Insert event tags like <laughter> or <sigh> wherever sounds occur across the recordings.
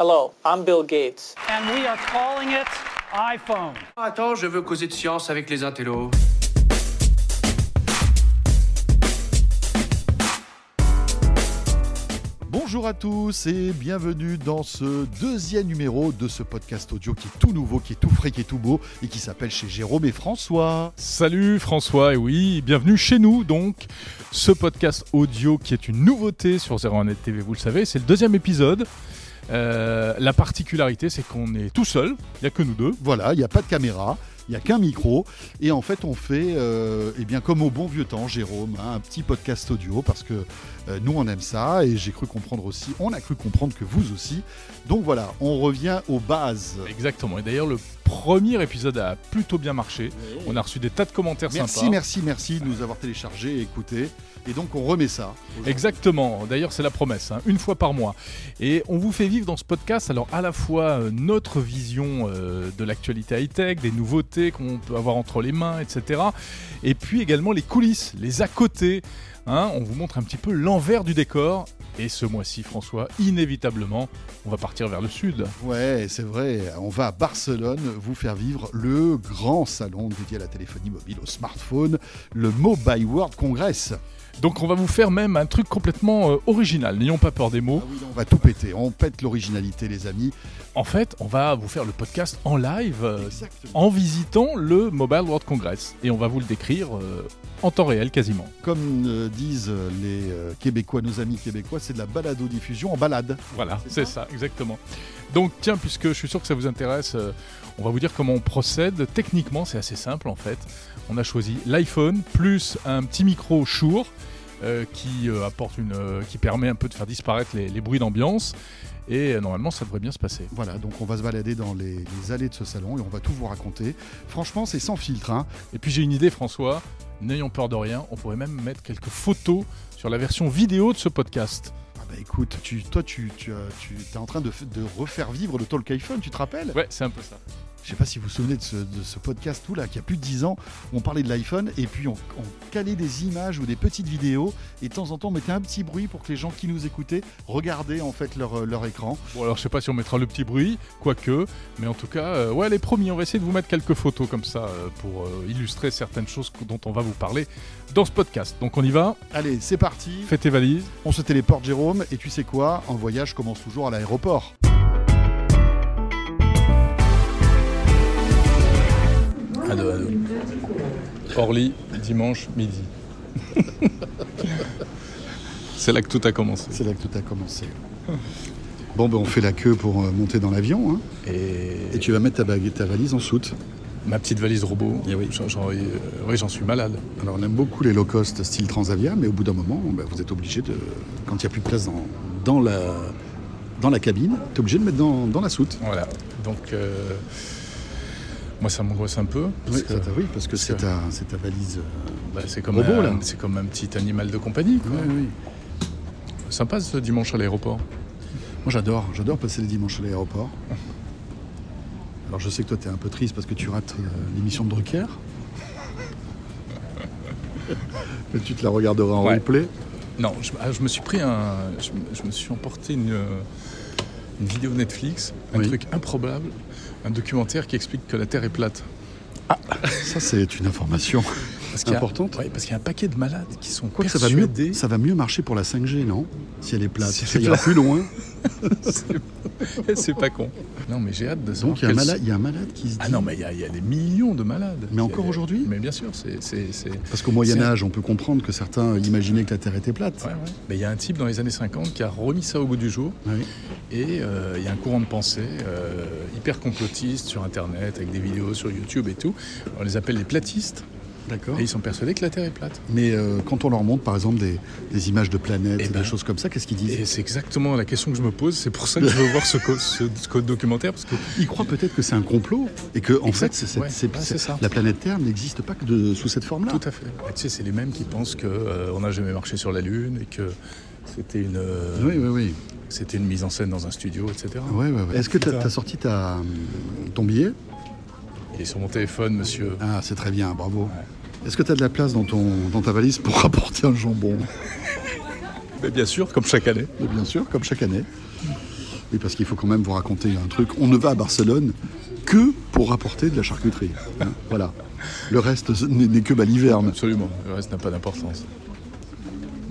Hello, I'm Bill Gates. and we are calling it iPhone. Attends, je veux causer de science avec les intellos. Bonjour à tous et bienvenue dans ce deuxième numéro de ce podcast audio qui est tout nouveau, qui est tout frais, qui est tout beau et qui s'appelle chez Jérôme et François. Salut François, et oui, bienvenue chez nous donc. Ce podcast audio qui est une nouveauté sur 01net TV, vous le savez, c'est le deuxième épisode. Euh, la particularité, c'est qu'on est tout seul, il n'y a que nous deux. Voilà, il n'y a pas de caméra, il n'y a qu'un micro et en fait on fait, euh, eh bien comme au bon vieux temps, Jérôme, hein, un petit podcast audio parce que euh, nous on aime ça et j'ai cru comprendre aussi, on a cru comprendre que vous aussi. Donc voilà, on revient aux bases. Exactement, et d'ailleurs le premier épisode a plutôt bien marché. On a reçu des tas de commentaires Merci, sympas. merci, merci de nous avoir téléchargé et écouté. Et donc on remet ça. Exactement, d'ailleurs c'est la promesse, hein, une fois par mois. Et on vous fait vivre dans ce podcast alors à la fois euh, notre vision de l'actualité high-tech, des nouveautés qu'on peut avoir entre les mains, etc. Et puis également les coulisses, les à côté. hein. on vous montre un petit peu l'envers du décor. Et ce mois-ci, François, inévitablement, on va partir vers le sud. Ouais, c'est vrai. On va à Barcelone vous faire vivre le grand salon dédié à la téléphonie mobile, au smartphone, le Mobile World Congress. Donc on va vous faire même un truc complètement euh, original. N'ayons pas peur des mots. Ah oui, on va tout péter. On pète l'originalité, les amis. En fait, on va vous faire le podcast en live. euh, en visitant le Mobile World Congress. Et on va vous le décrire euh, en temps réel quasiment. Comme disent les Québécois, nos amis québécois, c'est de la balado-diffusion en balade. Voilà, C'est ça ça, exactement. Donc tiens, puisque je suis sûr que ça vous intéresse, on va vous dire comment on procède. Techniquement, c'est assez simple en fait. On a choisi l'iPhone plus un petit micro Shure euh, qui euh, apporte une, euh, qui permet un peu de faire disparaître les, les bruits d'ambiance. Et normalement, ça devrait bien se passer. Voilà, donc on va se balader dans les, les allées de ce salon et on va tout vous raconter. Franchement, c'est sans filtre. Hein. Et puis j'ai une idée, François. N'ayons peur de rien. On pourrait même mettre quelques photos sur la version vidéo de ce podcast. Ah bah écoute, tu, toi, tu, tu, es en train de, f- de refaire vivre le Talk iPhone, tu te rappelles? Ouais, c'est un peu ça. Je sais pas si vous vous souvenez de ce, de ce podcast tout là, qui a plus de 10 ans, on parlait de l'iPhone et puis on, on calait des images ou des petites vidéos et de temps en temps on mettait un petit bruit pour que les gens qui nous écoutaient regardaient en fait leur, leur écran. Bon alors je sais pas si on mettra le petit bruit, quoique, mais en tout cas, euh, ouais les promis, on va essayer de vous mettre quelques photos comme ça euh, pour euh, illustrer certaines choses dont on va vous parler dans ce podcast. Donc on y va, Allez, c'est parti, fais tes valises. on se téléporte Jérôme et tu sais quoi, un voyage commence toujours à l'aéroport. Ado, ado. Orly, dimanche midi. <laughs> c'est là que tout a commencé. C'est là que tout a commencé. Bon, ben on fait la queue pour euh, monter dans l'avion hein. Et, et tu vas mettre ta, bague, ta valise en soute. ma petite valise robot, Eh oui. j'en, j'en- euh, oui, j'en suis malade. Alors on aime beaucoup les low cost style Transavia, mais au bout d'un moment, ben, vous êtes obligé de, quand il n'y a plus de place dans, dans, la, dans la cabine, tu es obligé de mettre dans, dans la soute. Voilà, donc euh, moi ça m'angoisse un peu. parce Oui, que- parce que c'est ta, valise. euh, Bah, c'est comme, comme un petit animal de compagnie. quoi. oui, oui. Sympa ce dimanche à l'aéroport. Moi j'adore, j'adore passer les dimanches à l'aéroport. Alors je sais que toi tu es un peu triste parce que tu rates euh, l'émission de Drucker. <laughs> Mais tu te la regarderas en Ouais. replay. Non, je, ah, je me suis pris un. Je, me- je me suis emporté une, euh, une vidéo Netflix, un Oui. truc improbable, un documentaire qui explique que la Terre est plate. Ça c'est une information. Parce qu'il y a- Importante. ouais, parce qu'il y a un paquet de malades qui sont Quoi que ça va, mieux, persuadés. ça va mieux marcher pour la 5G, non? Si elle est plate, Si elle ça ira plus loin. <laughs> c'est pas con. Non, mais j'ai hâte de savoir. Donc il y, a un malade, il y a un malade qui se dit. Ah non, mais il y, a- il y a des millions de malades. Mais encore aujourd'hui? Mais bien sûr, c'est. Parce qu'au Moyen C'est- Âge, on peut comprendre que certains imaginaient que la Terre était plate. Ouais, ouais. Mais il y a un type dans les années 50 qui a remis ça au goût du jour. Oui. Et euh, il y a un courant de pensée euh, hyper complotiste sur Internet, avec des vidéos sur YouTube et tout. On les appelle les platistes. D'accord. Et ils sont persuadés que la Terre est plate. Mais euh, quand on leur montre, par exemple, des, des images de planètes, Eh et ben, des choses comme ça, qu'est-ce qu'ils disent? Et c'est exactement la question que je me pose. C'est pour ça que je veux voir ce, ce- ce documentaire. Parce que Ils croient peut-être que c'est un complot et que, en Exact, fait, c'est cette- ouais, c'est- ouais, c'est ça. la planète Terre n'existe pas que de- sous cette forme-là. tout à fait. Tu sais, c'est les mêmes qui pensent qu'on n'a jamais marché sur la Lune et que c'était une, euh, Oui, oui, oui. c'était une mise en scène dans un studio, etc. Ouais, ouais, ouais. Est-ce que tu as, sorti ta, ton billet? Il est sur mon téléphone, monsieur. Ah, c'est très bien, bravo. Est-ce que tu as de la place dans, ton, dans ta valise pour <laughs> rapporter un jambon <laughs> Mais bien sûr, comme chaque année. Mais Bien sûr, comme chaque année. Oui, parce qu'il faut quand même vous raconter un truc. On ne va à Barcelone que pour rapporter de la charcuterie. hein. <laughs> voilà. Le reste n'est n'est que baliverne. Absolument, le reste n'a pas d'importance.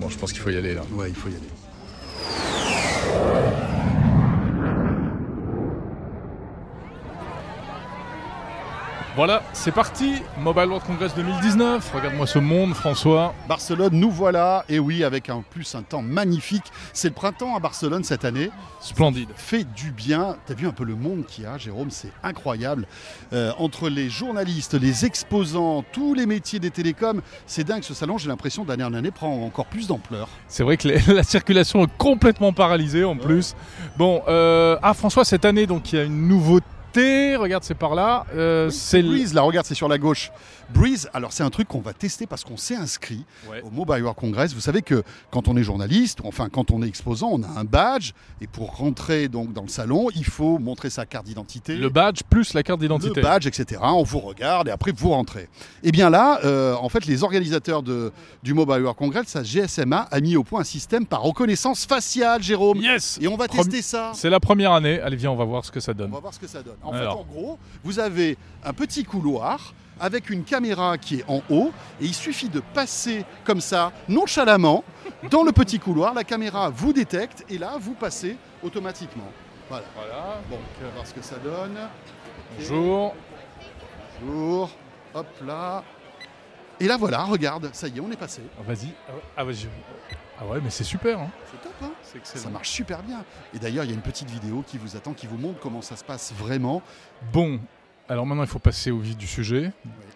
Bon, je pense qu'il faut y aller là. Ouais, il faut y aller. Voilà, c'est parti Mobile World Congress 2019. Regarde-moi ce monde, François. Barcelone, nous voilà, et oui, avec en plus un temps magnifique. C'est le printemps à Barcelone cette année. Splendide. Fait du bien. T'as vu un peu le monde qu'il y a, Jérôme, c'est incroyable. Euh, entre les journalistes, les exposants, tous les métiers des télécoms, c'est dingue ce salon. J'ai l'impression d'année en année prend encore plus d'ampleur. C'est vrai que les- <laughs> la circulation est complètement paralysée en plus. Bon, euh, ah François, cette année, donc il y a une nouveauté. Regarde, c'est par là. Euh, c'est le- là, regarde, c'est sur la gauche. Breeze, alors c'est un truc qu'on va tester parce qu'on s'est inscrit Ouais. au Mobile World Congress. Vous savez que quand on est journaliste, enfin quand on est exposant, on a un badge et pour rentrer donc dans le salon, il faut montrer sa carte d'identité. le badge plus la carte d'identité. Le badge, etc. On vous regarde et après vous rentrez. Et bien là, euh, en fait, les organisateurs de, du Mobile World Congress, ça, GSMA, a mis au point un système par reconnaissance faciale, Jérôme. Yes Et on va Premi- tester ça. C'est la première année. Allez, viens, on va voir ce que ça On donne. va voir ce que ça donne. En Alors. fait, en gros, vous avez un petit couloir avec une caméra qui est en haut et il suffit de passer comme ça, nonchalamment, dans le petit couloir. La caméra vous détecte et là, vous passez automatiquement. Voilà. Voilà. Bon, on va voir ce que ça donne. Bonjour. Bonjour. Hop là. Et là, voilà, regarde, ça y est, on est passé. Ah, Vas-y. Ah ouais, ah, vas-y. Ah ouais, mais c'est super. Hein. C'est top, hein C'est excellent. Ça marche super bien. Et d'ailleurs, il y a une petite vidéo qui vous attend, qui vous montre comment ça se passe vraiment. Bon, alors maintenant il faut passer au vif du sujet.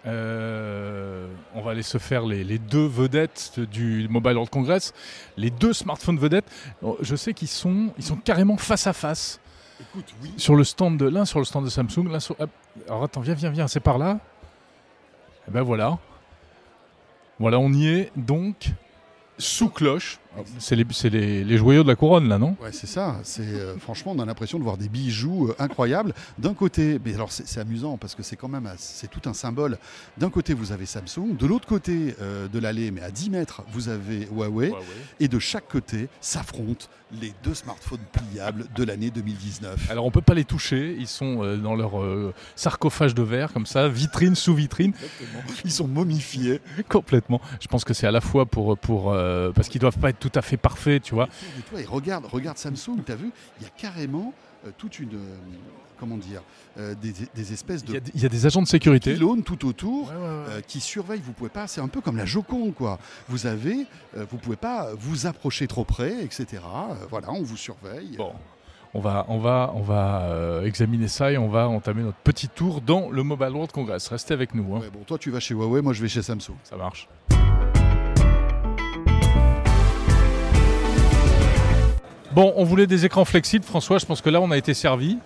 Euh, on va aller se faire les, les deux vedettes du Mobile World Congress, les deux smartphones vedettes. Oh, Je sais qu'ils sont, ils sont carrément face à face Écoute, oui. sur le stand de l'un sur le stand de Samsung, l'un sur. hop. Alors attends, viens, viens, viens, c'est par là. Et ben voilà, voilà, on y est donc sous cloche. C'est les, c'est les, les joyaux de la couronne là, non? Ouais, c'est ça. C'est euh, franchement, on a l'impression de voir des bijoux euh, incroyables. D'un côté, mais alors c'est amusant parce que c'est quand même, c'est tout un symbole. D'un côté, vous avez Samsung. De l'autre côté euh, de l'allée, mais à 10 mètres, vous avez Huawei. Et de chaque côté s'affrontent les deux smartphones pliables de l'année 2019. Alors on peut pas les toucher, ils sont euh, dans leur euh, sarcophage de verre comme ça, vitrine sous vitrine, Ils sont momifiés. <laughs> complètement. Je pense que c'est à la fois pour pour euh, parce qu'ils doivent pas être tout à fait parfaits, tu vois. Et regarde, regarde Samsung. T'as vu Il y a carrément euh, toute une, euh, comment dire, euh, des, des espèces Il y, de a, il y a des agents de sécurité. pylônes tout autour. Ouais, ouais, ouais. qui surveillent, vous pouvez pas, c'est un peu comme la Joconde quoi. Vous avez, vous pouvez pas vous approcher trop près, etc. Voilà, on vous surveille. Bon, on va on va on va examiner ça et on va entamer notre petit tour dans le Mobile World Congress. Restez avec nous, hein. Bon, toi tu vas chez Huawei, moi je vais chez Samsung. ça marche. Bon, on voulait des écrans flexibles, François. Je pense que là, on a été servi.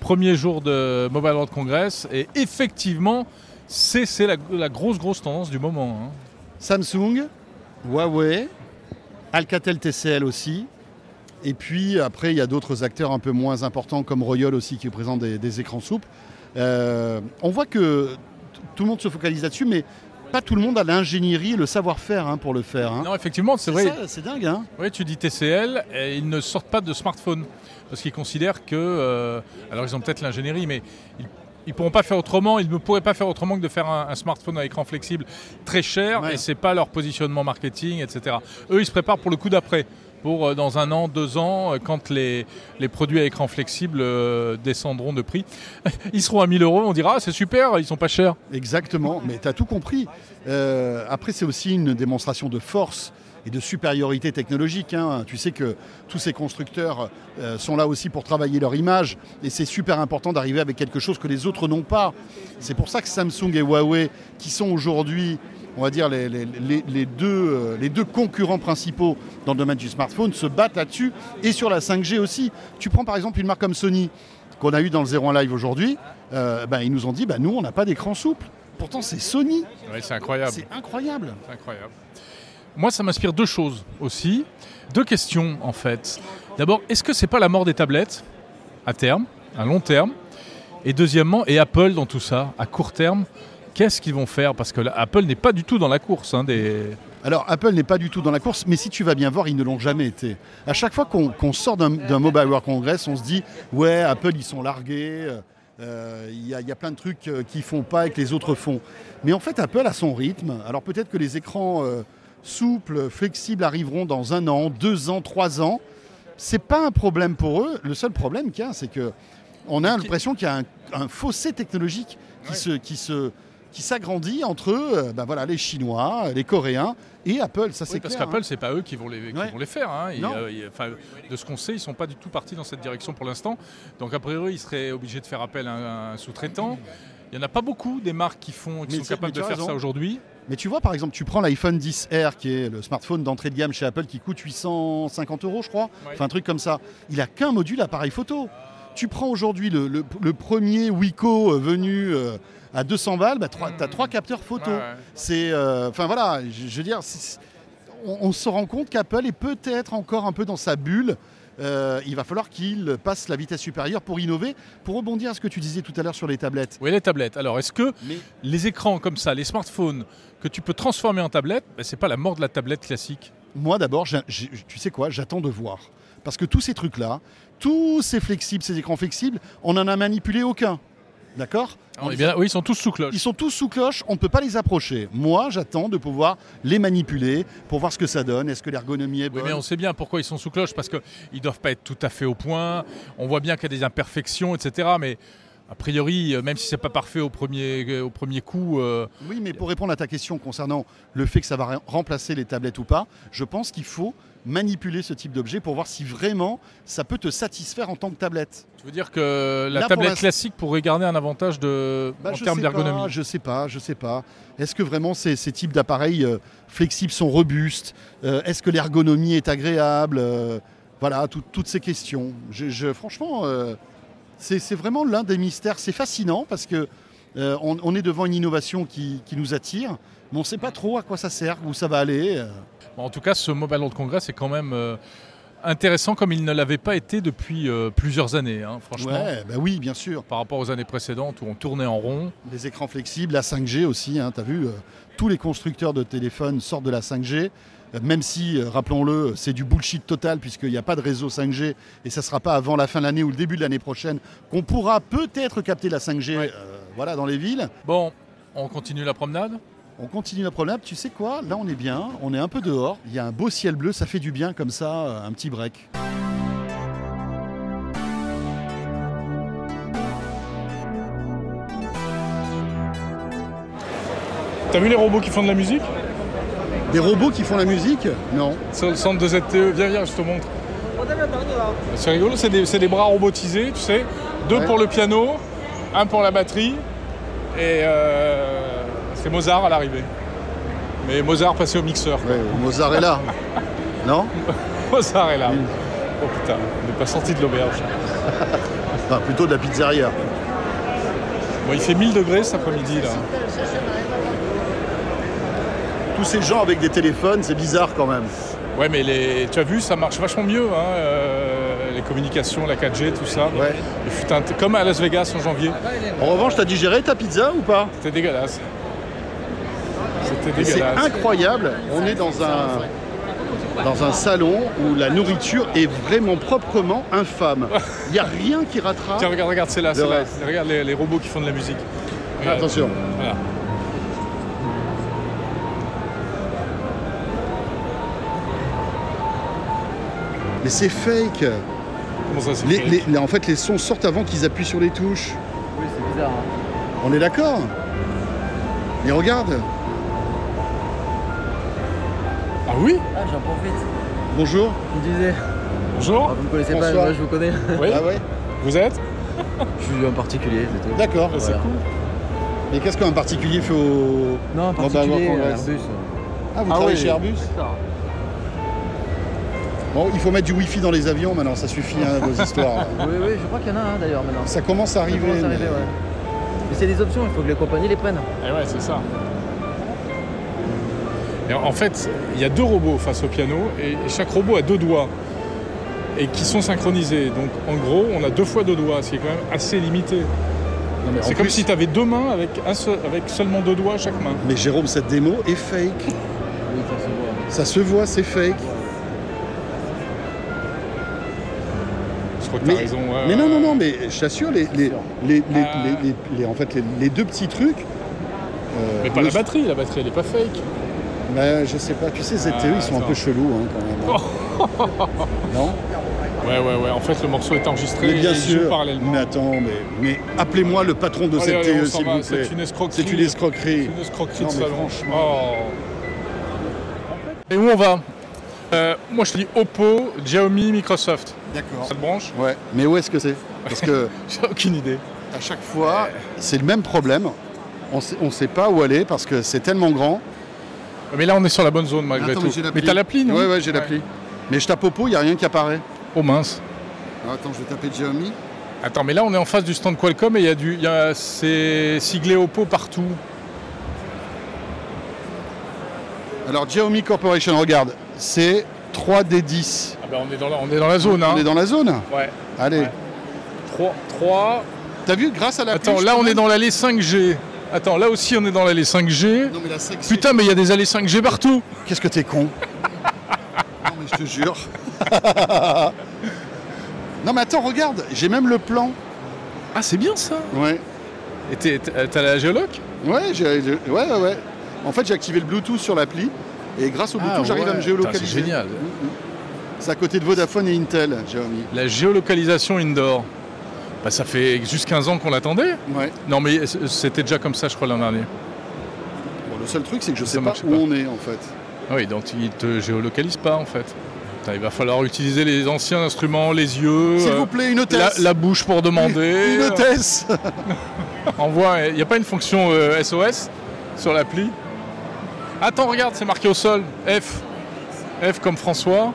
Premier jour de Mobile World Congress. Et effectivement, c'est la, grosse, grosse tendance du moment. hein. Samsung, Huawei, Alcatel TCL aussi. Et puis après, il y a d'autres acteurs un peu moins importants comme Royal aussi qui présentent des, écrans souples. Euh, on voit que tout le monde se focalise là-dessus, mais pas tout le monde a l'ingénierie et le savoir-faire hein, pour le faire. hein. Non, effectivement, c'est vrai. c'est dingue. Hein Oui, tu dis TCL, et ils ne sortent pas de smartphone. Parce qu'ils considèrent que. euh, alors, ils ont peut-être l'ingénierie, mais ils ne pourront pas faire autrement. Ils ne pourraient pas faire autrement que de faire un, un smartphone à écran flexible très cher, Ouais. et c'est pas leur positionnement marketing, etc. Eux, ils se préparent pour le coup d'après. Pour euh, dans un an, deux ans, euh, quand les, les produits à écran flexible euh, descendront de prix, <laughs> ils seront à 1000 euros. On dira, ah, c'est super, ils sont pas chers. Exactement, mais tu as tout compris. Après, c'est aussi une démonstration de force et de supériorité technologique. hein. Tu sais que tous ces constructeurs sont là aussi pour travailler leur image et c'est super important d'arriver avec quelque chose que les autres n'ont pas. C'est pour ça que Samsung et Huawei, qui sont aujourd'hui, on va dire, les, les- les- les deux, euh, les deux concurrents principaux dans le domaine du smartphone, se battent là-dessus et sur la 5G aussi. Tu prends par exemple une marque comme Sony qu'on a eu dans le 01 Live aujourd'hui, euh, ben, ils nous ont dit, ben, nous, on n'a pas d'écran souple. Pourtant, c'est Sony. Ouais, c'est incroyable. C'est incroyable. C'est incroyable. Moi, ça m'inspire deux choses aussi. Deux questions, en fait. D'abord, est-ce que c'est pas la mort des tablettes à terme, à long terme? Et deuxièmement, et Apple dans tout ça, à court terme, qu'est-ce qu'ils vont faire? Parce que là, Apple n'est pas du tout dans la course. hein, des... Alors, Apple n'est pas du tout dans la course, mais si tu vas bien voir, ils ne l'ont jamais été. À chaque fois qu'on sort d'un Mobile World Congress, on se dit Ouais, Apple, ils sont largués, euh, il y, a- il y a plein de trucs euh, qu'ils font pas et que les autres font. Mais en fait, Apple a son rythme. Alors, peut-être que les écrans euh, souples, flexibles arriveront dans un an, deux ans, trois ans. C'est pas un problème pour eux. Le seul problème qu'il y a, c'est que on a l'impression qu'il y a un, un fossé technologique qui se, qui se, qui s'agrandit entre euh, ben voilà, les Chinois, les Coréens et Apple. Ça, c'est Oui, parce clair, qu'Apple, hein. c'est pas eux qui vont les, qui Ouais. vont les faire. hein. Et, euh, et, enfin, de ce qu'on sait, ils sont pas du tout partis dans cette direction pour l'instant. Donc, a priori, ils seraient obligés de faire appel à un, un sous-traitant. Il n'y en a pas beaucoup des marques qui, font, qui Mais sont capables de faire raison. ça aujourd'hui. Mais tu vois, par exemple, tu prends l'iPhone 10R, qui est le smartphone d'entrée de gamme chez Apple, qui coûte 850 euros, je crois. Ouais. Enfin, un truc comme ça. Il a qu'un module appareil photo. Tu prends aujourd'hui le, le- le premier Wiko euh, venu euh, à 200 balles, bah, tu as trois capteurs photo. Ouais, ouais. C'est, euh, enfin voilà, je, je veux dire, c'est- on, on se rend compte qu'Apple est peut-être encore un peu dans sa bulle. Euh, il va falloir qu'il passe la vitesse supérieure pour innover. Pour rebondir à ce que tu disais tout à l'heure sur les tablettes. Oui, les tablettes. Alors, est-ce que Mais les écrans comme ça, les smartphones que tu peux transformer en tablette, ben, c'est pas la mort de la tablette classique? Moi d'abord, j'ai- j'ai- tu sais quoi, j'attends de voir. Parce que tous ces trucs-là, tous ces flexibles, ces écrans flexibles, on n'en a manipulé aucun. D'accord On est bien- Oui, ils sont tous sous cloche. Ils sont tous sous cloche, on ne peut pas les approcher. Moi, j'attends de pouvoir les manipuler pour voir ce que ça donne. Est-ce que l'ergonomie est Oui, bonne mais on sait bien pourquoi ils sont sous cloche, parce qu'ils ne doivent pas être tout à fait au point. On voit bien qu'il y a des imperfections, etc. Mais a priori, euh, même si c'est pas parfait au premier, euh, au premier coup, euh, Oui, mais pour répondre à ta question concernant le fait que ça va re- remplacer les tablettes ou pas, je pense qu'il faut manipuler ce type d'objet pour voir si vraiment ça peut te satisfaire en tant que tablette. tu veux dire que la Là, pour tablette l'instant- classique pourrait garder un avantage de, Bah, en termes d'ergonomie Je sais pas, je sais pas. Est-ce que vraiment ces, ces types d'appareils euh, flexibles sont robustes Euh, Est-ce que l'ergonomie est agréable Euh, Voilà, tout- toutes ces questions. Je, je- franchement, c'est vraiment l'un des mystères. C'est fascinant parce que on, on est devant une innovation qui, qui nous attire, mais on ne sait pas trop à quoi ça sert, où ça va aller. euh. En tout cas, ce Mobile World Congress est quand même euh, intéressant comme il ne l'avait pas été depuis euh, plusieurs années, hein, franchement. Ouais, bah oui, bien sûr. Par rapport aux années précédentes où on tournait en rond. Des écrans flexibles, la 5G aussi, tu as vu, euh, tous les constructeurs de téléphones sortent de la 5G, euh, même si, rappelons-le, c'est du bullshit total puisqu'il n'y a pas de réseau 5G et ça ne sera pas avant la fin de l'année ou le début de l'année prochaine qu'on pourra peut-être capter la 5G Ouais. euh, voilà, dans les villes. Bon, on continue la promenade? On continue la promenade, tu sais quoi? Là on est bien, on est un peu dehors, il y a un beau ciel bleu, ça fait du bien comme ça, euh, un petit break. T'as vu les robots qui font de la musique? Des robots qui font la musique? Non. Sur le centre de ZTE, viens, viens, je te montre. C'est rigolo, c'est des, c'est des bras robotisés, tu sais. Deux Ouais. pour le piano, un pour la batterie. Et euh, c'est Mozart à l'arrivée. Mais Mozart passé au mixeur. Ouais, Mozart est là. <laughs> non Mozart est là. Oh putain, on n'est pas sorti de l'auberge. <laughs> Enfin, plutôt de la pizzeria. Bon, il fait 1000 degrés cet après-midi là. Tous ces gens avec des téléphones, c'est bizarre quand même. Ouais, mais les, tu as vu, ça marche vachement mieux, hein, euh, les communications, la 4G, tout ça. Ouais. Et putain, comme à Las Vegas en janvier. En revanche, t'as digéré ta pizza ou pas? C'était dégueulasse. C'est incroyable. On est dans un, dans un salon où la nourriture est vraiment proprement infâme. Il n'y a rien qui rattrape. Tiens, regarde, regarde, c'est là, c'est là. Regarde les, les robots qui font de la musique. Regarde. Attention. Voilà. Mais c'est fake. Comment ça, c'est Les- fait les- les- en fait, les sons sortent avant qu'ils appuient sur les touches. Oui, c'est bizarre. hein. On est d'accord? Mais regarde. Oui Ah, j'en profite. Bonjour. Je me disais, Bonjour. ah, vous me connaissez Bonsoir. pas, moi je vous connais. Oui. Ah ouais Vous êtes je suis un particulier, c'est tout. D'accord. Ah, C'est cool. Mais qu'est-ce qu'un particulier fait au. Non, un particulier, bon, euh. Airbus. Ah, vous Ah travaillez oui. chez Airbus Bon, il faut mettre du Wi-Fi dans les avions maintenant, ça suffit, hein, vos histoires. <laughs> Oui, oui, je crois qu'il y en a un d'ailleurs maintenant. Ça commence à Ça arriver. commence à arriver, mais- ouais. Mais c'est des options, il faut que les compagnies les prennent. Eh ouais, c'est ça. Et en fait, il y a deux robots face au piano et, chaque robot a deux doigts et qui sont synchronisés. Donc en gros, on a deux fois deux doigts, ce qui est quand même assez limité. C'est comme plus- si tu avais deux mains avec, un seul- avec seulement deux doigts à chaque main. Mais Jérôme, cette démo est fake. Oui, ça se voit. C'est fake. Je crois que Mais- t'as raison. ouais, Mais ouais. non, non, non, mais je t'assure, les, les, les, les, Ah. les- en fait, les, les deux petits trucs. euh, Mais pas le- la batterie, la batterie elle est pas fake. Bah, je sais pas, tu sais, ZTE, Ah, ils sont un peu chelous hein, quand même. hein. <laughs> non Ouais, ouais, ouais. En fait, le morceau est enregistré Mais bien et sûr. parallèlement. Mais attends, mais, mais appelez-moi le patron de Allez, ZTE, s'il vous plaît. C'est une escroquerie. C'est une escroquerie. C'est une escroquerie Non, de salon. franchement. Oh. Et où on va Euh, Moi, je dis Oppo, Xiaomi, Microsoft. D'accord. Ça te branche Ouais, mais où est-ce que c'est Parce que <laughs> J'ai aucune idée. à chaque fois, c'est le même problème. On sait, on sait pas où aller parce que c'est tellement grand. Mais là, on est sur la bonne zone malgré Attends, tout. mais t'as l'appli, non Ouais, ouais, j'ai l'appli. Mais je tape au pot, il n'y a rien qui apparaît. Oh mince. Alors, attends, je vais taper Xiaomi. Attends, mais là, on est en face du stand Qualcomm et il y a du, y a, c'est siglé Oppo partout. Alors, Xiaomi Corporation, regarde, c'est 3D10. Ah ben, on est dans la, on est dans la zone, hein. On est dans la zone Ouais. Allez. Ouais. 3, 3. T'as vu, grâce à la Attends, là, on est dans l'allée 5G. Attends, là aussi, on est dans l'allée 5G. Non, mais la section- Putain, mais il y a des allées 5G partout. Qu'est-ce que t'es con Non, mais je te jure. <laughs> non, mais attends, regarde, j'ai même le plan. Ah, c'est bien ça. Ouais. Et t'es- t'as la géoloc Ouais, j'ai- j'ai- ouais, ouais, ouais. En fait, j'ai activé le Bluetooth sur l'appli. Et grâce au Bluetooth, Ah, j'arrive à ouais. me géolocaliser. Putain, c'est génial. C'est à côté de Vodafone et Intel, Xiaomi. La géolocalisation indoor. Bah, ça fait juste 15 ans qu'on l'attendait. Ouais. Non, mais c'était déjà comme ça, je crois, l'an dernier. Bon, le seul truc, c'est que je Ça sais pas où pas. on est, en fait. Ah oui, donc il te géolocalise pas, en fait. Il va falloir utiliser les anciens instruments, les yeux, S'il euh, vous plaît, une la, bouche pour demander. <laughs> Une hôtesse. <laughs> Envoie. Il n'y a pas une fonction euh, SOS sur l'appli? Attends, regarde, c'est marqué au sol. F. F comme François.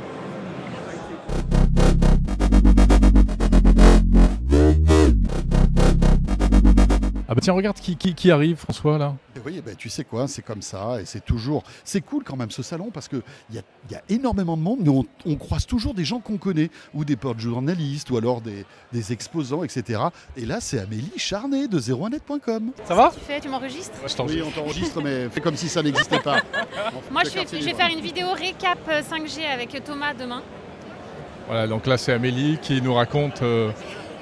Tiens, regarde qui, qui- qui arrive, François, là. Et oui, ben, tu sais quoi, c'est comme ça, et c'est toujours... C'est cool quand même ce salon, parce qu'il y a, il y a énormément de monde, mais on, on croise toujours des gens qu'on connaît, ou des porte-journalistes, ou alors des, des exposants, etc. Et là, c'est Amélie Charnet de 01net.com. Ça va? Tu fais, tu m'enregistres? Ouais, je t'en- Oui, on t'enregistre, mais fais comme si ça n'existait pas. <laughs> Moi, je, fais- je vais faire une vidéo récap euh, 5G avec Thomas demain. Voilà, donc là c'est Amélie qui nous raconte euh,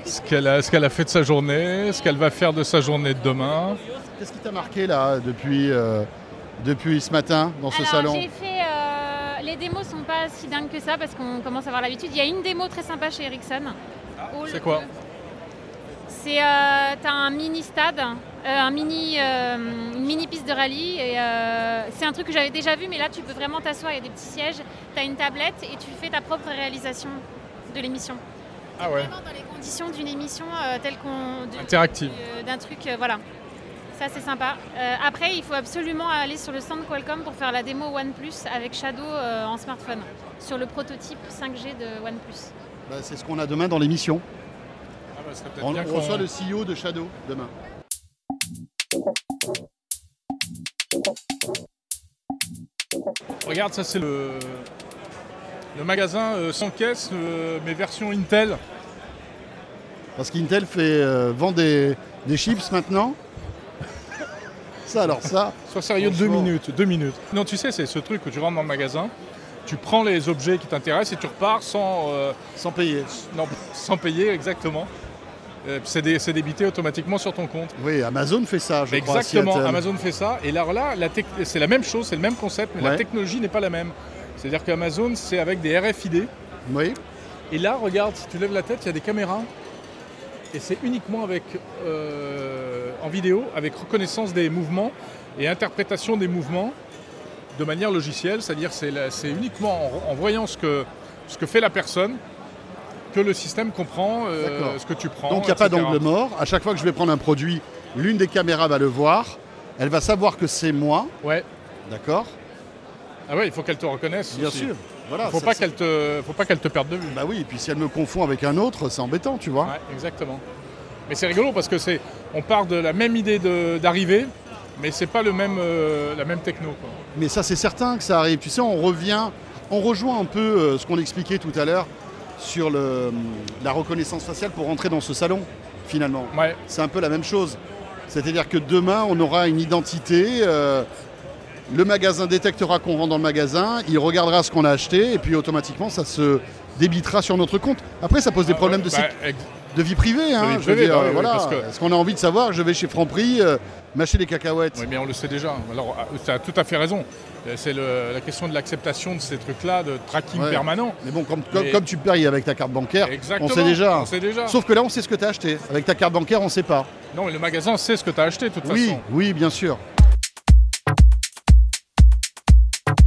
ce qu'elle a, ce qu'elle a fait de sa journée, ce qu'elle va faire de sa journée de demain. Qu'est-ce qui t'a marqué là depuis, euh, depuis ce matin dans ce Alors, salon j'ai fait. euh, les démos sont pas si dingues que ça parce qu'on commence à avoir l'habitude. Il y a une démo très sympa chez Ericsson. Hall c'est quoi 2. C'est. euh, T'as un mini stade, euh, un mini, euh, une mini piste de rallye. Et, euh, c'est un truc que j'avais déjà vu, mais là tu peux vraiment t'asseoir, il y a des petits sièges, t'as une tablette et tu fais ta propre réalisation de l'émission. Ah ouais, Vraiment dans les conditions d'une émission euh, telle qu'on. interactive. euh, d'un truc, euh, voilà. Ça c'est sympa. Euh, après, il faut absolument aller sur le stand Qualcomm pour faire la démo OnePlus avec Shadow euh, en smartphone, sur le prototype 5G de OnePlus. Bah, C'est ce qu'on a demain dans l'émission. Ah bah, On, on qu'on- reçoit le CEO de Shadow demain. Regarde, ça c'est le, le magasin euh, sans caisse, euh, mais version Intel. Parce qu'Intel fait, euh, vend des, des chips maintenant. <laughs> Ça alors ça, Sois sérieux, deux minutes, deux minutes. Non, tu sais, c'est ce truc où tu rentres dans le magasin, tu prends les objets qui t'intéressent et tu repars sans, euh, sans payer. non, sans payer exactement. Euh, c'est dé- c'est débité automatiquement sur ton compte. Oui, Amazon fait ça, je crois. à Exactement, Seattle. Amazon fait ça. Et là, là la tec- c'est la même chose, c'est le même concept, mais la technologie n'est pas la même. C'est-à-dire qu'Amazon, c'est avec des RFID. Oui, Et là, regarde, si tu lèves la tête, il y a des caméras. Et c'est uniquement avec, euh, en vidéo, avec reconnaissance des mouvements et interprétation des mouvements de manière logicielle. C'est-à-dire c'est uniquement en, en voyant ce que, ce que fait la personne que le système comprend euh, ce que tu prends. donc il n'y a pas d'angle mort. À chaque fois que je vais prendre un produit, l'une des caméras va le voir. Elle va savoir que c'est moi, Ouais. d'accord Ah ouais, il faut qu'elle te reconnaisse. Bien aussi. sûr. Voilà, Faut ça, pas qu'elle te, faut pas qu'elle te perde de vue. Bah oui, et puis si elle me confond avec un autre, c'est embêtant, tu vois. Ouais, exactement. Mais c'est rigolo parce que c'est, on part de la même idée d'arrivée, mais c'est pas le même, euh, la même techno. quoi. Mais ça, c'est certain que ça arrive. Tu sais, on revient, on rejoint un peu euh, ce qu'on expliquait tout à l'heure sur le, la reconnaissance faciale pour rentrer dans ce salon, finalement. Ouais. C'est un peu la même chose. C'est-à-dire que demain, on aura une identité euh, le magasin détectera qu'on rentre dans le magasin, il regardera ce qu'on a acheté, et puis automatiquement, ça se débitera sur notre compte. Après, ça pose des problèmes de, Bah, de vie privée. hein, vie je veux privée, dire, bah voilà. parce que- Est-ce qu'on a envie de savoir Je vais chez Franprix, euh, m'acheter des cacahuètes. Oui, mais on le sait déjà. Alors, tu as tout à fait raison. Euh, C'est la question de l'acceptation de ces trucs-là, de tracking Ouais. permanent. Mais bon, comme, comme, Mais- comme tu payes avec ta carte bancaire, Exactement. on sait déjà. On sait déjà. Sauf que là, on sait ce que tu as acheté. Avec ta carte bancaire, on sait pas. Non, mais le magasin sait ce que tu as acheté, de toute Oui, façon. oui, bien sûr.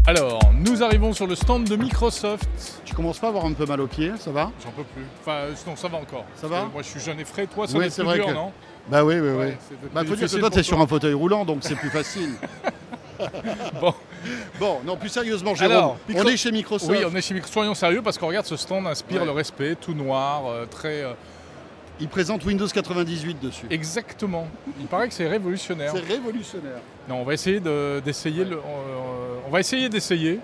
Alors, nous arrivons sur le stand de Microsoft. Tu commences pas à avoir un peu mal aux pieds, ça va J'en peux plus. Enfin, euh, non, ça va encore. Ça va Moi, je suis jeune et frais. Toi, ça Oui, c'est vrai dur, que- non Bah oui, oui, oui. Ouais, Bah, faut dire que toi, t'es sur un fauteuil roulant, donc c'est plus facile. <laughs> <laughs> Bon. Bon, non, plus sérieusement, Jérôme. Alors, on est chez Microsoft. Oui, on est chez Microsoft. Soyons sérieux parce qu'on regarde ce stand inspire Ouais. le respect, tout noir, euh, très. euh, Il présente Windows 98 dessus. exactement. Il paraît que c'est révolutionnaire. C'est révolutionnaire. Non, on va essayer de- d'essayer le. euh, on va essayer d'essayer.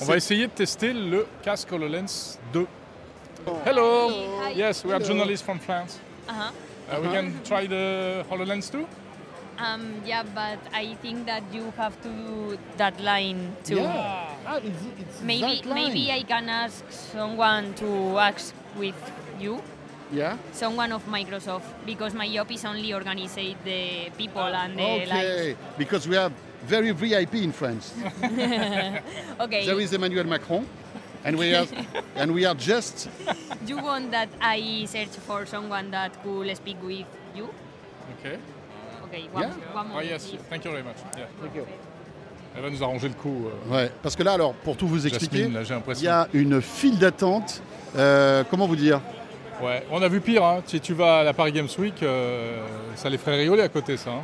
On va essayer de tester le casque HoloLens 2. Hello. Hi. Yes, we are Hello. journalists from France. Uh-huh. Uh, we can try the HoloLens 2. Um, yeah, but I think that you have to do that line too. Yeah. Ah, it's- it's Maybe that line. maybe I can ask someone to ask with you, Yeah? someone of Microsoft, because my job is only organize the people and the lines. Okay. Because we have very VIP in France. <laughs> Okay. There is Emmanuel Macron, and we are, <laughs> and we are just. you want that I search for someone that could speak with you? Ok. Okay. One, Yeah. one Ah moment, yes, thank you very much. Yeah. Elle va nous arranger le coup. euh, Ouais. Parce que là, alors, pour tout vous expliquer, il y a une file d'attente. euh, comment vous dire? Ouais, on a vu pire. Hein. Si tu vas à la Paris Games Week, euh, ça les ferait rigoler à côté, ça. hein.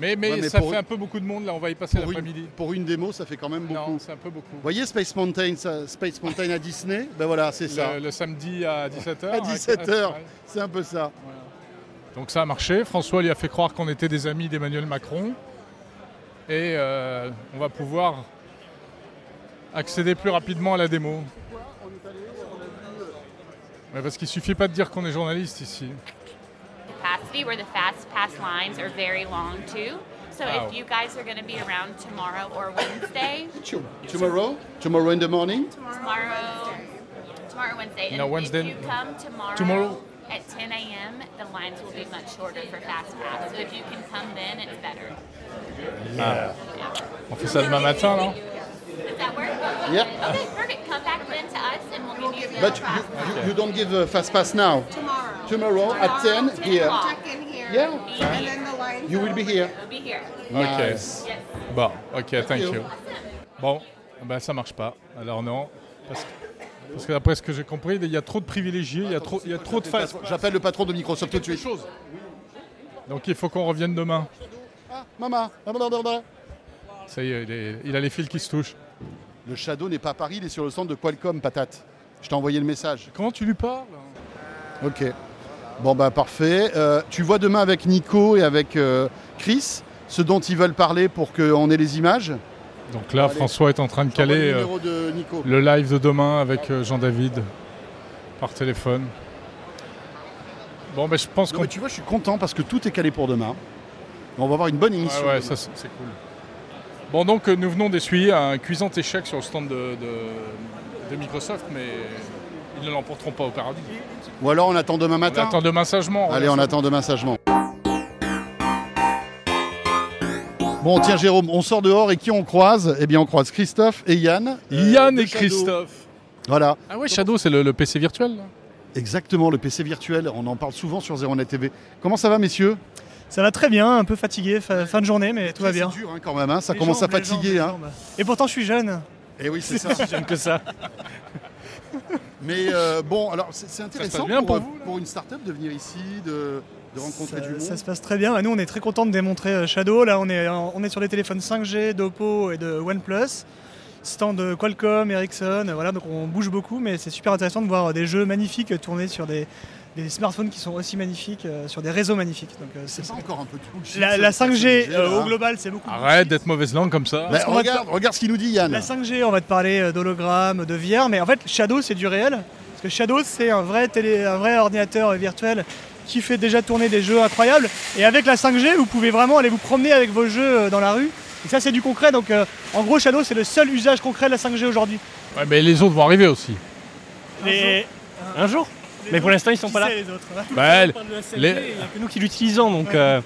Mais, mais, Ouais, mais ça fait un peu beaucoup de monde. Là, on va y passer l'après-midi. pour une démo, ça fait quand même beaucoup. Non, c'est un peu beaucoup. Vous voyez Space Mountain, ça- Space Mountain à Disney? Ben voilà, c'est ça. Le, le samedi à 17h. À 17h, c'est un peu ça. Donc ça a marché. François lui a fait croire qu'on était des amis d'Emmanuel Macron. Et euh, on va pouvoir accéder plus rapidement à la démo. Ouais, parce qu'il suffit pas de dire qu'on est journaliste ici. capacity where the fast pass lines are very long too. So Wow. if you guys are going to be around tomorrow or Wednesday, <laughs> Tomorrow? Tomorrow in the morning? Tomorrow, tomorrow Wednesday, and No, Wednesday- if you come tomorrow, tomorrow? at 10 a.m., the lines will be much shorter for fast pass. So if you can come then, it's better. On fait ça demain matin, Does that work? Yeah. Okay, perfect. Come back then to us, and we'll give you the But you, fast you, you don't give a fast pass now. Tomorrow. Tomorrow at 10 here. Check in here. Yeah. And then the lines. You will be here. We'll be here. Ok. Nice. Yes. Bon, ok, thank you. you. Bon, ben ça marche pas. Alors non. Parce que, parce que d'après ce que j'ai compris, il y a trop de privilégiés, il y a trop, il y a trop de fast. J'appelle le patron de Microsoft tout de suite. Donc il faut qu'on revienne demain. Ah, maman. Ça y est, il, est- il a les fils qui se touchent. Le Shadow n'est pas à Paris, il est sur le stand de Qualcomm, patate. Je t'ai envoyé le message. Comment tu lui parles Ok. Bon bah parfait. Euh, tu vois demain avec Nico et avec euh, Chris ce dont ils veulent parler pour qu'on ait les images. Donc là, Allez. François est en train de caler le euh, numéro de Nico. le live de demain avec Jean-David par téléphone. Bon, ben je pense qu'on. mais tu vois, je suis content parce que tout est calé pour demain. On va avoir une bonne émission. Ouais, ouais, ça c'est cool. Bon, donc nous venons d'essuyer un cuisant échec sur le stand de, de- de Microsoft, mais ils ne l'emporteront pas au paradis. Ou alors on attend demain On matin. attend demain sagement. Allez, on attend demain sagement. Bon, tiens Jérôme, on sort dehors et qui on croise? Eh bien, on croise Christophe et Yann. euh, Yann et Shadow. Christophe. Voilà, Ah ouais, Shadow, c'est le, le PC virtuel là exactement, le PC virtuel. On en parle souvent sur Zéro Net TV. Comment ça va, messieurs? Ça va très bien, un peu fatigué, fa- fin de journée, mais tout va bien. C'est dur hein, quand même, hein, ça Les commence jambes, à fatiguer. jambes, hein. Et pourtant, je suis jeune. Et oui, c'est ça. J'aime que ça. Mais euh, bon, alors c'est intéressant bien pour euh, vous, là pour une start-up de venir ici, de, de rencontrer Ça, du monde. ça se passe très bien. Nous, on est très contents de démontrer euh, Shadow. Là, on est, en- on est sur des téléphones 5G d'Oppo et de OnePlus. Stand de Qualcomm, Ericsson. euh, Voilà, donc on bouge beaucoup, mais c'est super intéressant de voir des jeux magnifiques tournés sur des, des smartphones qui sont aussi magnifiques, euh, sur des réseaux magnifiques. Donc, euh, c'est- C'est pas encore un peu tout le shit, la, la le 5G, euh, au global, c'est beaucoup. Arrête d'être mauvaise langue comme ça. Bah, regarde, regarde ce qu'il nous dit Yann. La 5G, on va te parler d'hologramme, de VR, mais en fait, Shadow, c'est du réel. Parce que Shadow, c'est un vrai, télé, un vrai ordinateur virtuel qui fait déjà tourner des jeux incroyables. Et avec la 5G, vous pouvez vraiment aller vous promener avec vos jeux dans la rue Et ça, c'est du concret. Donc, euh, en gros, Shadow, c'est le seul usage concret de la 5G aujourd'hui. Ouais, mais les autres vont arriver aussi. Les- Un jour Mais pour l'instant, ils sont Qui pas là. les autres hein Bah, On parle de la 5G, les- Il n'y a que nous qui l'utilisons, donc euh,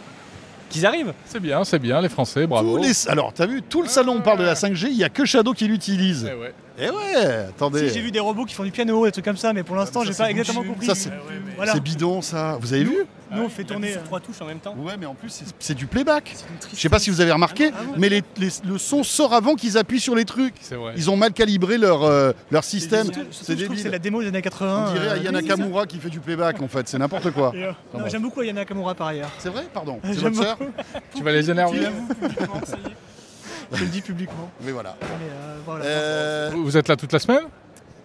qu'ils arrivent. C'est bien, c'est bien, les Français, bravo. Tous les- Alors, t'as vu, tout le salon parle de la 5G, il n'y a que Shadow qui l'utilise. Eh ouais. Eh ouais, attendez. Si, j'ai vu des robots qui font du piano, des trucs comme ça, mais pour l'instant, ça, j'ai pas exactement compris. Ça, c'est- Voilà. C'est bidon, ça. Vous avez vu Nous, on fait tourner. sur trois touches en même temps. Ouais, mais en plus, c'est- du playback. Je sais pas si vous avez remarqué, Ah mais les- les- le son sort avant qu'ils appuient sur les trucs. C'est vrai. Ils ont mal calibré leur, euh, leur système. C'est je trouve que débile. c'est la démo des années 80. On dirait euh, Ayana. Kamura qui fait du playback en fait, c'est n'importe quoi. Euh, Enfin. J'aime beaucoup Ayana Nakamura par ailleurs. C'est vrai Pardon. <laughs> C'est J'aime votre sœur beaucoup. Tu vas les énerver <laughs> Je le dis publiquement. Mais voilà. Mais, euh, voilà. Euh, Vous êtes là toute la semaine?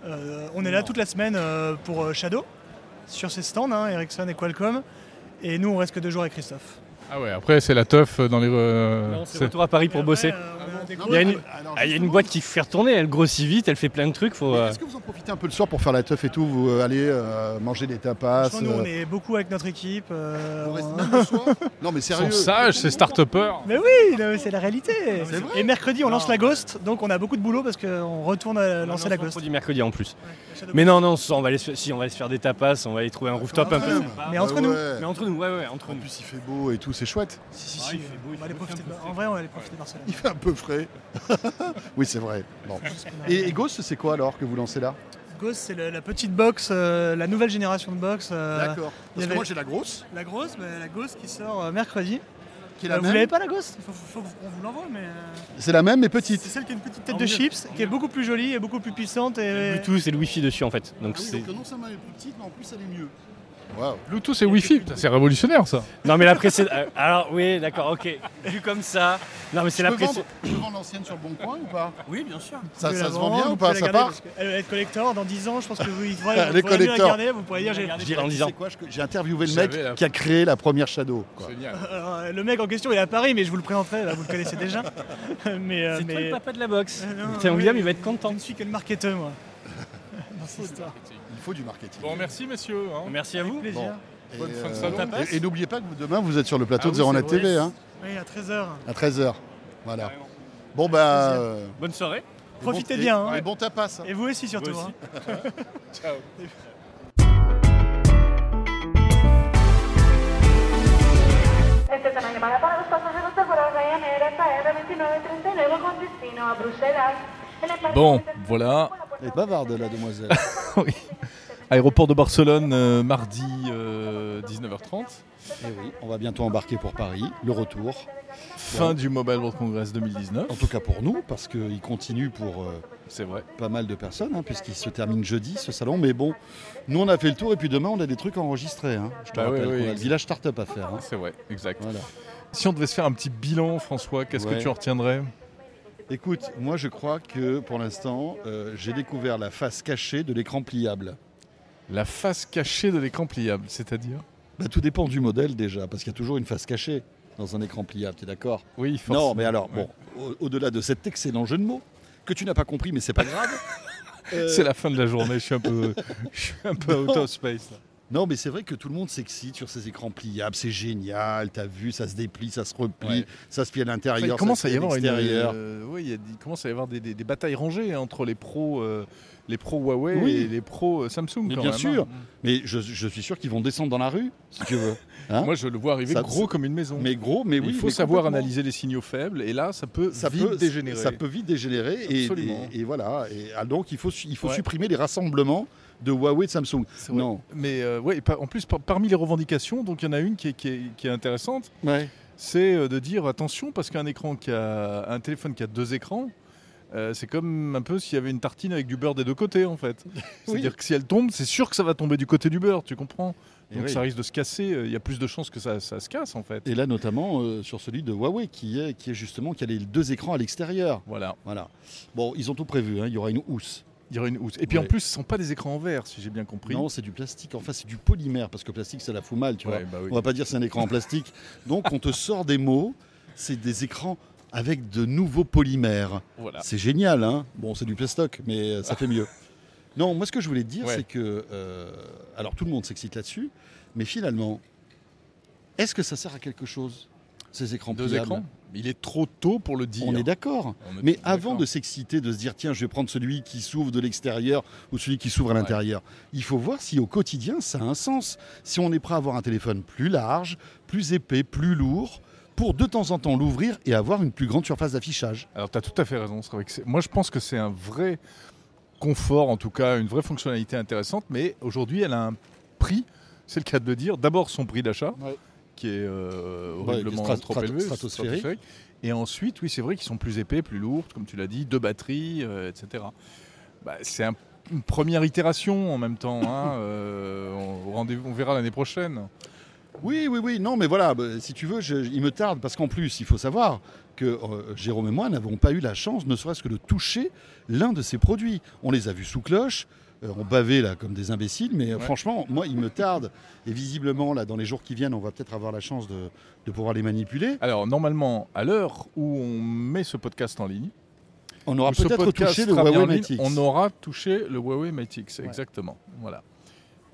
Euh, on est là toute la semaine euh, pour euh, Shadow, sur ses stands, hein, Ericsson et Qualcomm. Et nous, on reste que deux jours avec Christophe. Ah ouais, après c'est la teuf dans les... euh, Non, c'est c'est- retour à Paris pour bosser. euh, Il y a une, alors, ah, il y a une boîte qui fait retourner, elle grossit vite, elle fait plein de trucs. Faut, euh, Est-ce que vous en profitez un peu le soir pour faire la teuf et tout Vous euh, allez euh, manger des tapas Franchement, nous, on est beaucoup avec notre équipe. euh, vous restez on- même le soir <laughs> Non mais Ils sont sérieux. sages, c'est start-upers. Mais oui, non, mais c'est la réalité. C'est vrai et mercredi, on lance Non. la Ghost, donc on a beaucoup de boulot parce qu'on retourne à lancer lance la Ghost. mercredi en plus. Mais non, non, ça, on va aller se, si on va aller se faire des tapas, on va aller trouver un rooftop un peu. Sympa. Mais entre nous. Mais entre nous, ouais, ouais, entre En nous. plus il fait beau et tout, c'est chouette. Si, si, si, on va aller profiter de- En vrai, on va aller profiter de Barcelone. Il fait un peu frais. <laughs> oui c'est vrai. Bon. Et, et Ghost c'est quoi alors que vous lancez là? Ghost, c'est le- la petite box, euh, la nouvelle génération de box. euh, D'accord. Parce que avait- moi j'ai la grosse, La grosse, bah, la Ghost qui sort euh, mercredi. qui est Euh, la vous l'avez pas la Ghost Il faut, faut qu'on vous l'envoie, mais. euh, C'est la même mais petite. C'est celle qui a une petite tête En de mieux. chips, qui est beaucoup plus jolie et beaucoup plus puissante. Et... Bluetooth et le Wi-Fi dessus en fait. Donc Ah oui, c'est. donc non seulement elle est plus petite mais en plus elle est mieux. Waouh. Bluetooth et Wi-Fi, c'est révolutionnaire ça. Non mais la précédente. euh, Alors oui, d'accord, ok. Vu comme ça. Non mais c'est la précédente. peux vendre l'ancienne sur le bon coin ou pas? Oui, bien sûr. Ça, se vend bien ou pas? Ça part qu'elle va être collector dans 10 ans, je pense que vous, Les vous pourrez la collectors. garder, vous pourrez dire j'ai. Je dirais en Tu 10 sais ans. quoi, je- J'ai interviewé le mec la- qui a créé la première Shadow. quoi. Génial. Alors, euh, le mec en question il est à Paris, mais je vous le présenterai, là, vous le connaissez déjà. <laughs> mais, euh, C'est toi le mais... papa de la box. Non, Tiens, William, il va être content. Je ne suis que le marketeur, moi. <laughs> dans cette histoire. Du marketing. Bon, merci messieurs. hein. Merci à vous. Plaisir. Bon. Et, Bonne fin de euh, salon. et- et n'oubliez pas que vous, demain vous êtes sur le plateau Ah de oui, Zéro c'est Net vrai. TV hein, Oui, à 13h. à 13h. Voilà. Bon bah. euh, Bonne soirée. et Profitez bon- bien, Et, hein. et bon tapas. hein. Et vous aussi, surtout. Vous aussi. hein. <laughs> Ciao. Esta es una llamada para los pasajeros de vuelo Ryanair SAR 2939 con destino a Bruselas. En el Bon, voilà. Elle est bavarde la demoiselle. <laughs> Oui. Aéroport de Barcelone, euh, mardi euh, 19h30. Et oui, on va bientôt embarquer pour Paris, le retour. Fin du Mobile World Congress 2019. En tout cas pour nous, parce qu'il continue pour euh, C'est vrai. pas mal de personnes, hein, puisqu'il se termine jeudi ce salon. Mais bon, nous on a fait le tour et puis demain on a des trucs enregistrés. hein. Je te Bah rappelle oui, qu'on a le village startup à faire. hein. C'est vrai, exact. Voilà. Si on devait se faire un petit bilan, François, qu'est-ce Ouais. que tu en retiendrais? Écoute, moi je crois que pour l'instant, euh, j'ai découvert la face cachée de l'écran pliable. La face cachée de l'écran pliable, c'est-à-dire Bah, tout dépend du modèle déjà, parce qu'il y a toujours une face cachée dans un écran pliable, tu es d'accord? Oui, forcément. Non, mais alors, Ouais. bon, au- au-delà de cet excellent jeu de mots, que tu n'as pas compris, mais c'est pas grave. euh, <laughs> C'est la fin de la journée, je suis un peu, je suis un peu out of space. là. Non, mais c'est vrai que tout le monde s'excite sur ces écrans pliables, c'est génial, t'as vu, ça se déplie, ça se replie, Ouais. ça se plie à Enfin, l'intérieur, commence ça se y plie à l'extérieur. euh, oui, il, y a- il commence à y avoir des, des- des batailles rangées hein, entre les pros, euh, les pros Huawei Oui. et les pros euh, Samsung. Mais quand bien même, sûr. hein. Mais je, je suis sûr qu'ils vont descendre dans la rue, si tu veux. Hein Moi, je le vois arriver Ça- gros comme une maison. mais gros, mais oui. il faut savoir analyser les signaux faibles, et là, ça peut ça vite peut dégénérer. Ça peut vite dégénérer et, Absolument. et- et voilà. Et, ah, donc il faut, su- il faut Ouais. supprimer les rassemblements de Huawei et de Samsung. Non. Mais euh, ouais, et par- en plus, par- parmi les revendications, donc il y en a une qui est, qui est- qui est intéressante, Ouais. c'est euh, de dire attention parce qu'un écran qui a un téléphone qui a deux écrans, euh, c'est comme un peu s'il y avait une tartine avec du beurre des deux côtés en fait. <laughs> C'est-à-dire que si elle tombe, c'est sûr que ça va tomber du côté du beurre, tu comprends Et Donc oui. ça risque de se casser. euh, Il y a plus de chances que ça, ça se casse en fait. Et là notamment euh, sur celui de Huawei qui est, qui est justement qui a les deux écrans à l'extérieur. Voilà. Voilà. Bon, ils ont tout prévu. hein. Il y aura une housse. Il y aura une housse. Et puis en plus, ce sont pas des écrans en verre, si j'ai bien compris. Non, c'est du plastique. Enfin, c'est du polymère parce que plastique, ça la fout mal, tu Ouais, vois. bah oui. On va pas dire c'est un écran en plastique. Donc, on te sort des mots. C'est des écrans avec de nouveaux polymères. Voilà. C'est génial, hein Bon, c'est du plastoc, mais euh, ça fait mieux. <laughs> Non, moi, ce que je voulais te dire, Ouais. c'est que. euh, alors, tout le monde s'excite là-dessus, mais finalement, est-ce que ça sert à quelque chose, ces écrans Deux pliables écrans? Il est trop tôt pour le dire. On est d'accord. Mais avant de s'exciter, de se dire tiens, je vais prendre celui qui s'ouvre de l'extérieur ou celui qui s'ouvre à l'intérieur, il faut voir si au quotidien ça a un sens. Si on est prêt à avoir un téléphone plus large, plus épais, plus lourd, pour de temps en temps l'ouvrir et avoir une plus grande surface d'affichage. Alors, tu as tout à fait raison. Moi, je pense que c'est un vrai confort, en tout cas, une vraie fonctionnalité intéressante, mais aujourd'hui, elle a un prix, c'est le cas de le dire. D'abord, son prix d'achat, qui est euh, horriblement trop élevé, stratosphérique. Et ensuite, oui, c'est vrai qu'ils sont plus épais, plus lourds, comme tu l'as dit, deux batteries, euh, etc. Bah, c'est un- une première itération en même temps. hein, <laughs> euh, on verra l'année prochaine. Oui, oui, oui, non, mais voilà, bah, si tu veux, je- il me tarde parce qu'en plus, il faut savoir que euh, Jérôme et moi n'avons pas eu la chance, ne serait-ce que de toucher l'un de ces produits. On les a vus sous cloche, euh, on bavait là comme des imbéciles, mais euh, Ouais. franchement, moi, il me tarde. Et visiblement, là, dans les jours qui viennent, on va peut-être avoir la chance de, de pouvoir les manipuler. Alors, normalement, à l'heure où on met ce podcast en ligne, On aura peut-être touché le Huawei en ligne, Mate X. On aura touché le Huawei Mate X, Ouais. exactement. Voilà.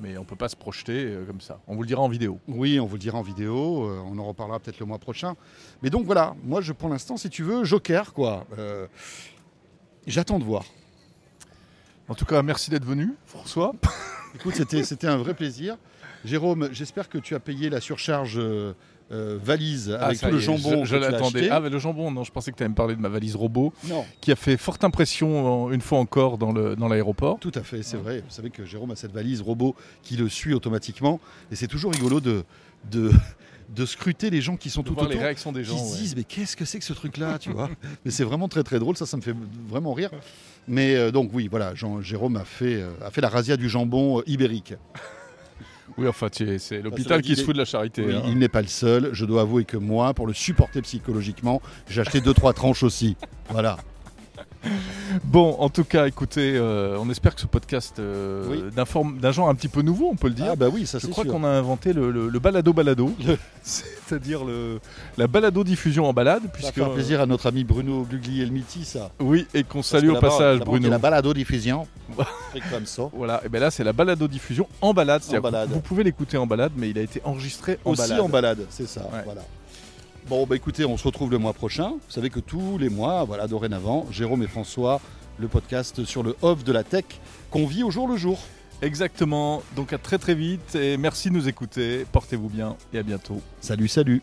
Mais on peut pas se projeter euh, comme ça. On vous le dira en vidéo. Oui, on vous le dira en vidéo, euh, on en reparlera peut-être le mois prochain. Mais donc voilà, moi, je, pour l'instant, si tu veux, Joker, quoi. Euh, J'attends de voir. En tout cas, merci d'être venu, François. Écoute, c'était, c'était un vrai plaisir. Jérôme, j'espère que tu as payé la surcharge euh, euh, valise avec Ah, ça tout le jambon Je, l'attendais. Ah, mais le jambon, non, je pensais que tu allais me parler de ma valise robot. Non. Qui a fait forte impression, euh, une fois encore, dans, le, dans l'aéroport. Tout à fait, c'est vrai. Vous savez que Jérôme a cette valise robot qui le suit automatiquement. Et c'est toujours rigolo de, de, <laughs> de scruter les gens qui sont De tout autour. les réactions des gens, Qui se ouais. disent, mais qu'est-ce que c'est que ce truc-là, tu vois? <laughs> Mais c'est vraiment très très drôle, ça, ça me fait vraiment rire. Mais euh, donc oui, voilà, Jean, Jérôme a fait, euh, a fait la razzia du jambon euh, ibérique. Oui, enfin, c'est l'hôpital qui se fout de la charité. oui, hein. Il n'est pas le seul. Je dois avouer que moi, pour le supporter psychologiquement, j'ai acheté deux trois tranches aussi. Voilà. <laughs> Bon, en tout cas, écoutez, euh, on espère que ce podcast euh, Oui. d'un, genre un petit peu nouveau, on peut le dire. Ah bah oui, ça Je crois qu'on a inventé le, le- le balado balado, <laughs> c'est-à-dire le, la balado diffusion en balade, Ça puisque faire plaisir à notre ami Bruno Guglielmiti, ça. oui, et qu'on salue au passage Bruno. La balado diffusion. <laughs> Comme ça. Voilà, et bien là c'est la balado diffusion en balade, balade. vous pouvez l'écouter en balade, mais il a été enregistré en Aussi balade. en balade, c'est ça. Ouais. Voilà. Bon, bah écoutez, on se retrouve le mois prochain. Vous savez que tous les mois, voilà, dorénavant, Jérôme et François, le podcast sur le off de la tech qu'on vit au jour le jour. Exactement, donc à très très vite et merci de nous écouter, portez-vous bien et à bientôt. Salut, salut.